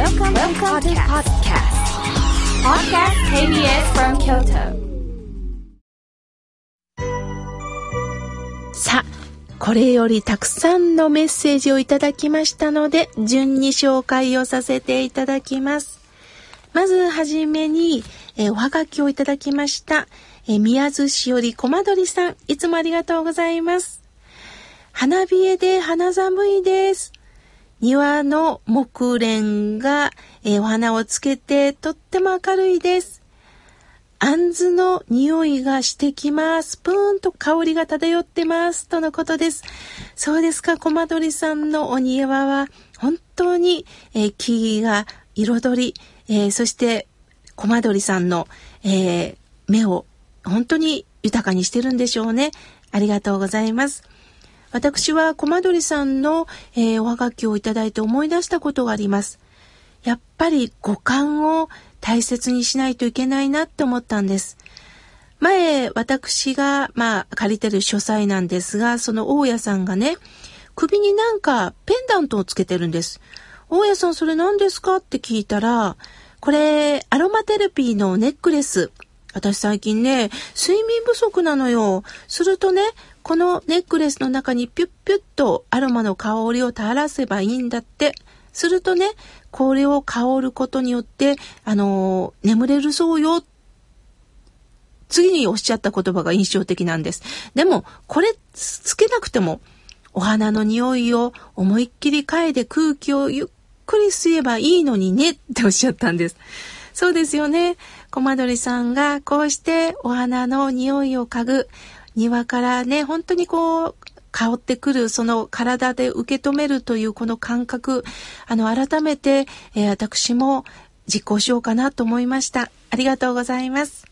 Welcome, Welcome to podcast. Podcast KBS from Kyoto. さあ、これよりたくさんのメッセージをいただきましたので、順に紹介をさせていただきます。まずはじめに、えー、おはがきをいただきました。えー、宮津市よりコマドリさん、いつもありがとうございます。花冷えで花寒いです。庭の木蓮が、えー、お花をつけてとっても明るいです。あんずの匂いがしてきます。ぷーんと香りが漂ってます。とのことです。そうですか、コマドリさんのお庭は、本当に、えー、木々が彩り、えー、そして、コマドリさんの、え、目を本当に豊かにしてるんでしょうね。ありがとうございます。私はコマドリさんの、えー、おはがきをいただいて思い出したことがあります。やっぱり五感を大切にしないといけないなって思ったんです。前、私が、まあ、借りてる書斎なんですが、その大家さんがね、首になんかペンダントをつけてるんです。大家さんそれ何ですか？って聞いたら、これ、アロマテラピーのネックレス。私最近ね、睡眠不足なのよ。するとね、このネックレスの中にピュッピュッとアロマの香りを垂らせばいいんだって。するとね、これを香ることによって、あのー、眠れるそうよ。次におっしゃった言葉が印象的なんです。でも、これつけなくても、お花の匂いを思いっきり嗅いで空気をゆっくり吸えばいいのにねっておっしゃったんです。そうですよね。コマドリさんがこうしてお花の匂いを嗅ぐ庭からね、本当にこう、香ってくる、その体で受け止めるというこの感覚、あの、改めて、えー、私も実行しようかなと思いました。ありがとうございます。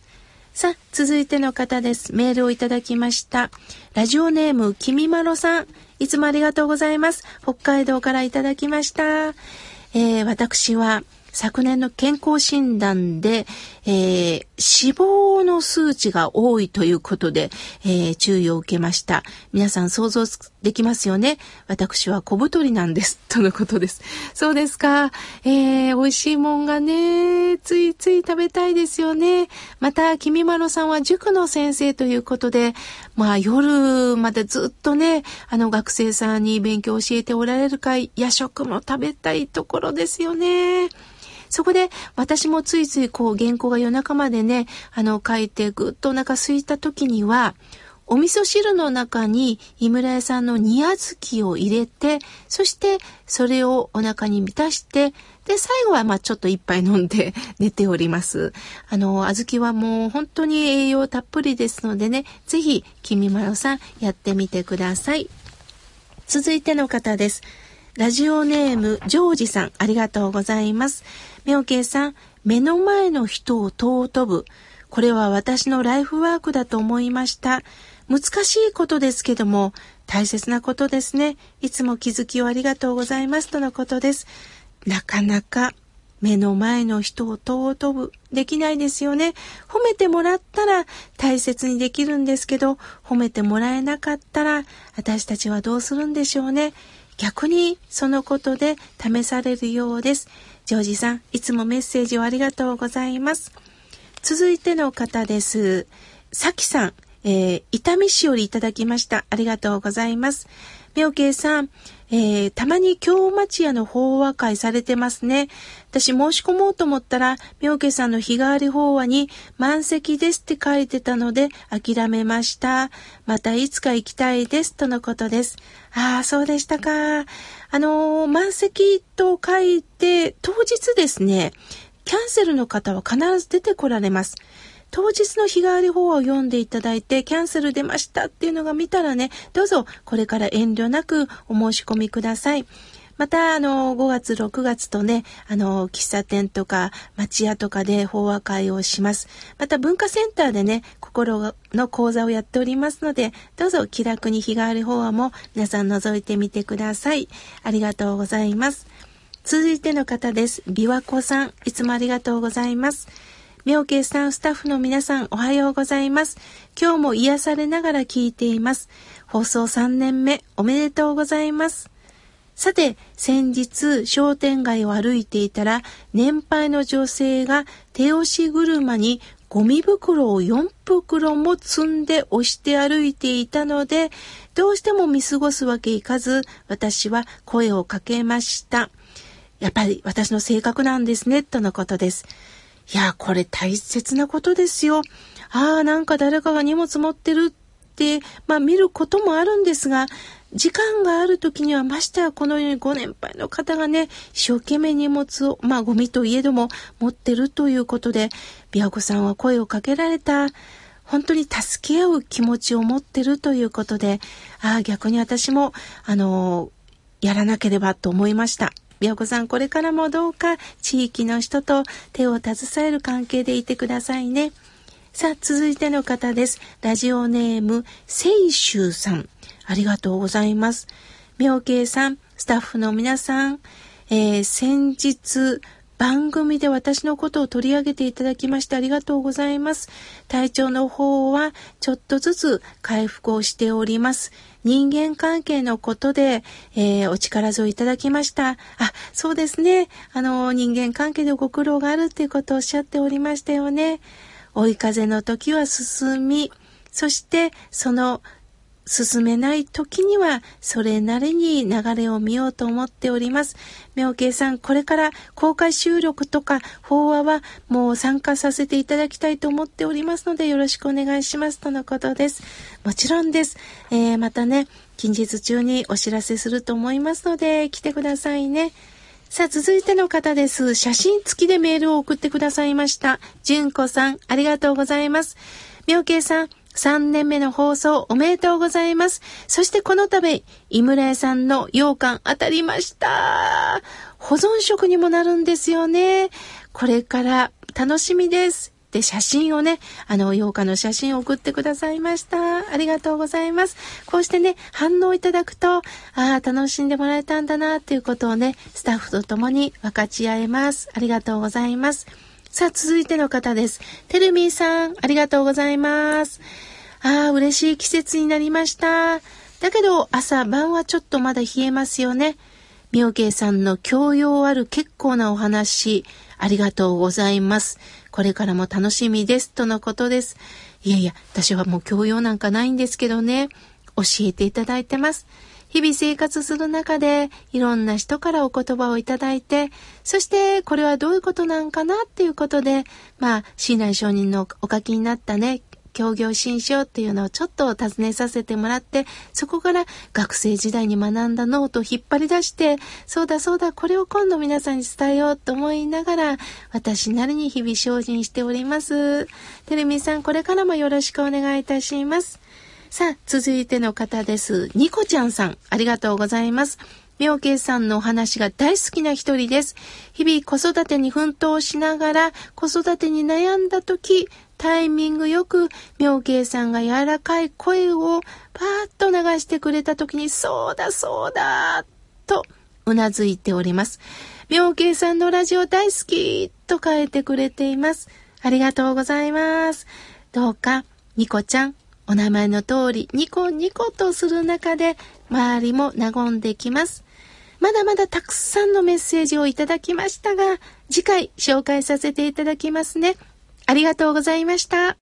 さあ、続いての方です。メールをいただきました。ラジオネーム、きみまろさん。いつもありがとうございます。北海道からいただきました。えー、私は、昨年の健康診断で、えー、脂肪の数値が多いということで、えー、注意を受けました。皆さん想像できますよね？私は小太りなんです。とのことです。そうですか？えー、美味しいもんがね、ついつい食べたいですよね。また、君まろさんは塾の先生ということで、まあ夜までずっとね、あの学生さんに勉強を教えておられるか夜食も食べたいところですよね。そこで私もついついこう原稿が夜中までね、あの書いてぐっとお腹空いた時には、お味噌汁の中に井村屋さんの煮小豆を入れて、そしてそれをお腹に満たして、で、最後はまあちょっと一杯飲んで 寝ております。あの、小豆はもう本当に栄養たっぷりですのでね、ぜひ、君まろさんやってみてください。続いての方です。ラジオネーム、ジョージさん、ありがとうございます。みょうけいさん、目の前の人を尊ぶ。これは私のライフワークだと思いました。難しいことですけども、大切なことですね。いつも気づきをありがとうございますとのことです。なかなか目の前の人を尊ぶ。できないですよね。褒めてもらったら大切にできるんですけど、褒めてもらえなかったら私たちはどうするんでしょうね。逆にそのことで試されるようです。ジョージさん、いつもメッセージをありがとうございます。続いての方です。さきさん、えー、伊丹市よりいただきました。ありがとうございます。みょうけいさん、えー、たまに京町屋の法話会されてますね。私申し込もうと思ったら、妙家さんの日替わり法話に満席ですって書いてたので諦めました。またいつか行きたいですとのことです。ああ、そうでしたか。あのー、満席と書いて、当日ですね、キャンセルの方は必ず出てこられます。当日の日替わり法を読んでいただいて、キャンセル出ましたっていうのが見たらね、どうぞこれから遠慮なくお申し込みください。また、あの、5月、6月とね、あの、喫茶店とか、町屋とかで法話会をします。また、文化センターでね、心の講座をやっておりますので、どうぞ気楽に日替わり法話も皆さん覗いてみてください。ありがとうございます。続いての方です。琵琶湖さん、いつもありがとうございます。妙慶さん、スタッフの皆さん、おはようございます。今日も癒されながら聞いています。放送3年目、おめでとうございます。さて、先日、商店街を歩いていたら、年配の女性が手押し車にゴミ袋を4袋も積んで押して歩いていたので、どうしても見過ごすわけいかず、私は声をかけました。やっぱり私の性格なんですね、とのことです。いや、これ大切なことですよ。ああ、なんか誰かが荷物持ってるって、まあ見ることもあるんですが、時間がある時にはましてはこのようにご年配の方がね、一生懸命荷物を、まあゴミといえども持ってるということで、琵琶湖さんは声をかけられた、本当に助け合う気持ちを持ってるということで、ああ、逆に私も、あの、やらなければと思いました。琵琶湖さん、これからもどうか地域の人と手を携える関係でいてくださいね。さあ、続いての方です。ラジオネーム、せいしゅうさん。ありがとうございます。妙慶さん、スタッフの皆さん、えー、先日、番組で私のことを取り上げていただきましてありがとうございます。体調の方はちょっとずつ回復をしております。人間関係のことで、えー、お力添えいただきました。あ、そうですね。あの、人間関係でご苦労があるっていうことをおっしゃっておりましたよね。追い風の時は進み、そしてその進めない時にはそれなりに流れを見ようと思っております。妙慶さん、これから公開収録とか法話はもう参加させていただきたいと思っておりますのでよろしくお願いしますとのことです。もちろんです。えー、またね、近日中にお知らせすると思いますので来てくださいね。さあ、続いての方です。写真付きでメールを送ってくださいました。純子さん、ありがとうございます。妙慶さん、3年目の放送おめでとうございます。そしてこの度、井村屋さんの羊羹当たりました。保存食にもなるんですよね。これから楽しみです。で、写真をね、あの、洋歌の写真を送ってくださいました。ありがとうございます。こうしてね、反応いただくと、ああ、楽しんでもらえたんだな、っていうことをね、スタッフと共に分かち合えます。ありがとうございます。さあ、続いての方です。てるみーさん、ありがとうございます。ああ、嬉しい季節になりました。だけど、朝晩はちょっとまだ冷えますよね。妙慶さんの教養ある結構なお話、ありがとうございます。これからも楽しみです。とのことです。いやいや、私はもう教養なんかないんですけどね。教えていただいてます。日々生活する中でいろんな人からお言葉をいただいて、そしてこれはどういうことなんかなっていうことで、まあ、椎内承認のお書きになったね、協業新書っていうのをちょっと尋ねさせてもらって、そこから学生時代に学んだノートを引っ張り出して、そうだそうだ、これを今度皆さんに伝えようと思いながら、私なりに日々精進しております。テレミさん、これからもよろしくお願いいたします。さあ、続いての方です。ニコちゃんさん、ありがとうございます。妙慶さんのお話が大好きな一人です。日々子育てに奮闘しながら子育てに悩んだ時、タイミングよく妙慶さんが柔らかい声をパーッと流してくれた時に、そうだそうだとうなずいております。妙慶さんのラジオ大好きと書いてくれています。ありがとうございます。どうか、ニコちゃん、お名前の通りニコニコとする中で周りも和んできます。まだまだたくさんのメッセージをいただきましたが、次回紹介させていただきますね。ありがとうございました。